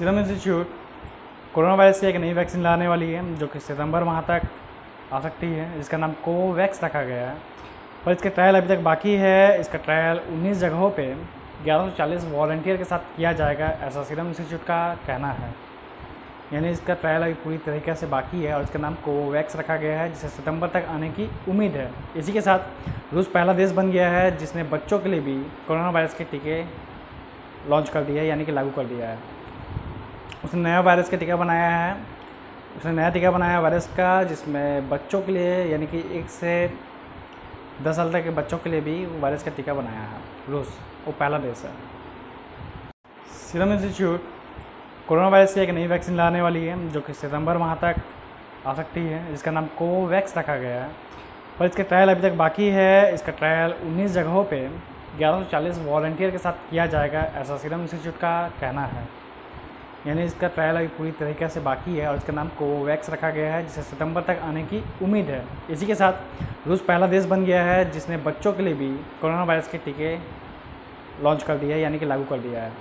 Serum institute corona virus की एक नई वैक्सीन लाने वाली है, जो कि सितंबर माह तक आ सकती है। जिसका नाम कोवैक्स रखा गया है। पर इसके ट्रायल अभी तक बाकी है। इसका ट्रायल 19 जगहों पे 1140 वॉलंटियर के साथ किया जाएगा, ऐसा सीरम इंस्टीट्यूट का कहना है। यानी इसका ट्रायल अभी पूरी तरीके से बाकी है और इसका नाम कोवैक्स रखा गया है, जिसे सितंबर तक आने की उम्मीद है। इसी के साथ रूस पहला देश बन गया है, जिसने बच्चों के लिए भी कोरोना वायरस के टीके लॉन्च कर दिया है, यानी कि लागू कर दिया है। उसने नया वायरस का टीका बनाया है। उसने नया टीका बनाया है वायरस का, जिसमें बच्चों के लिए, यानी कि एक से दस साल तक के बच्चों के लिए भी वायरस का टीका बनाया है। रूस वो पहला देश है। सीरम इंस्टीट्यूट कोरोना वायरस की एक नई वैक्सीन लाने वाली है, जो कि सितंबर माह तक आ सकती है। जिसका नाम कोवैक्स रखा गया है। पर इसका ट्रायल अभी तक बाकी है। इसका ट्रायल 19 जगहों पे 1140 वॉलंटियर के साथ किया जाएगा, ऐसा सीरम इंस्टीट्यूट का कहना है। यानी इसका ट्रायल अभी पूरी तरीके से बाकी है और इसका नाम कोवैक्स रखा गया है, जिसे सितंबर तक आने की उम्मीद है। इसी के साथ रूस पहला देश बन गया है, जिसने बच्चों के लिए भी कोरोना वायरस के टीके लॉन्च कर दिया है, यानी कि लागू कर दिया है।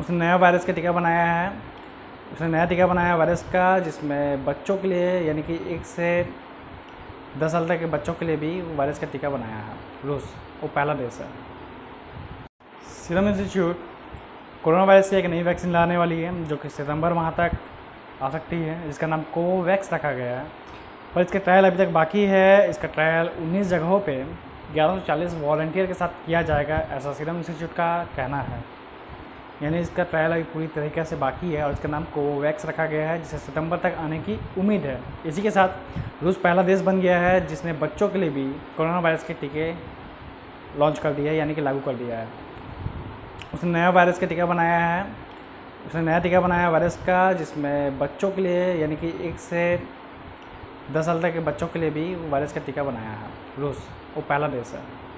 उसने नया वायरस का टीका बनाया है। उसने नया टीका बनाया है वायरस का, जिसमें बच्चों के लिए, यानी कि एक से दस साल तक के बच्चों के लिए भी वायरस का टीका बनाया है। रूस, वो पहला देश है। सीरम इंस्टीट्यूट कोरोना वायरस की एक नई वैक्सीन लाने वाली है, जो कि सितंबर माह तक आ सकती है। जिसका नाम कोवैक्स रखा गया है। पर इसका ट्रायल अभी तक बाकी है। इसका ट्रायल 19 जगहों पे 1140 वॉलंटियर के साथ किया जाएगा, ऐसा सीरम इंस्टीट्यूट का कहना है। यानी इसका ट्रायल अभी पूरी तरीके से बाकी है और इसका नाम कोवैक्स रखा गया है, जिसे सितंबर तक आने की उम्मीद है। इसी के साथ रूस पहला देश बन गया है, जिसने बच्चों के लिए भी कोरोना वायरस के टीके लॉन्च कर दिया है, यानी कि लागू कर दिया है। उसने नया वायरस का टीका बनाया है। उसने नया टीका बनाया है वायरस का, जिसमें बच्चों के लिए, यानी कि एक से दस साल तक के बच्चों के लिए भी वायरस का टीका बनाया है। रूस वो पहला देश है।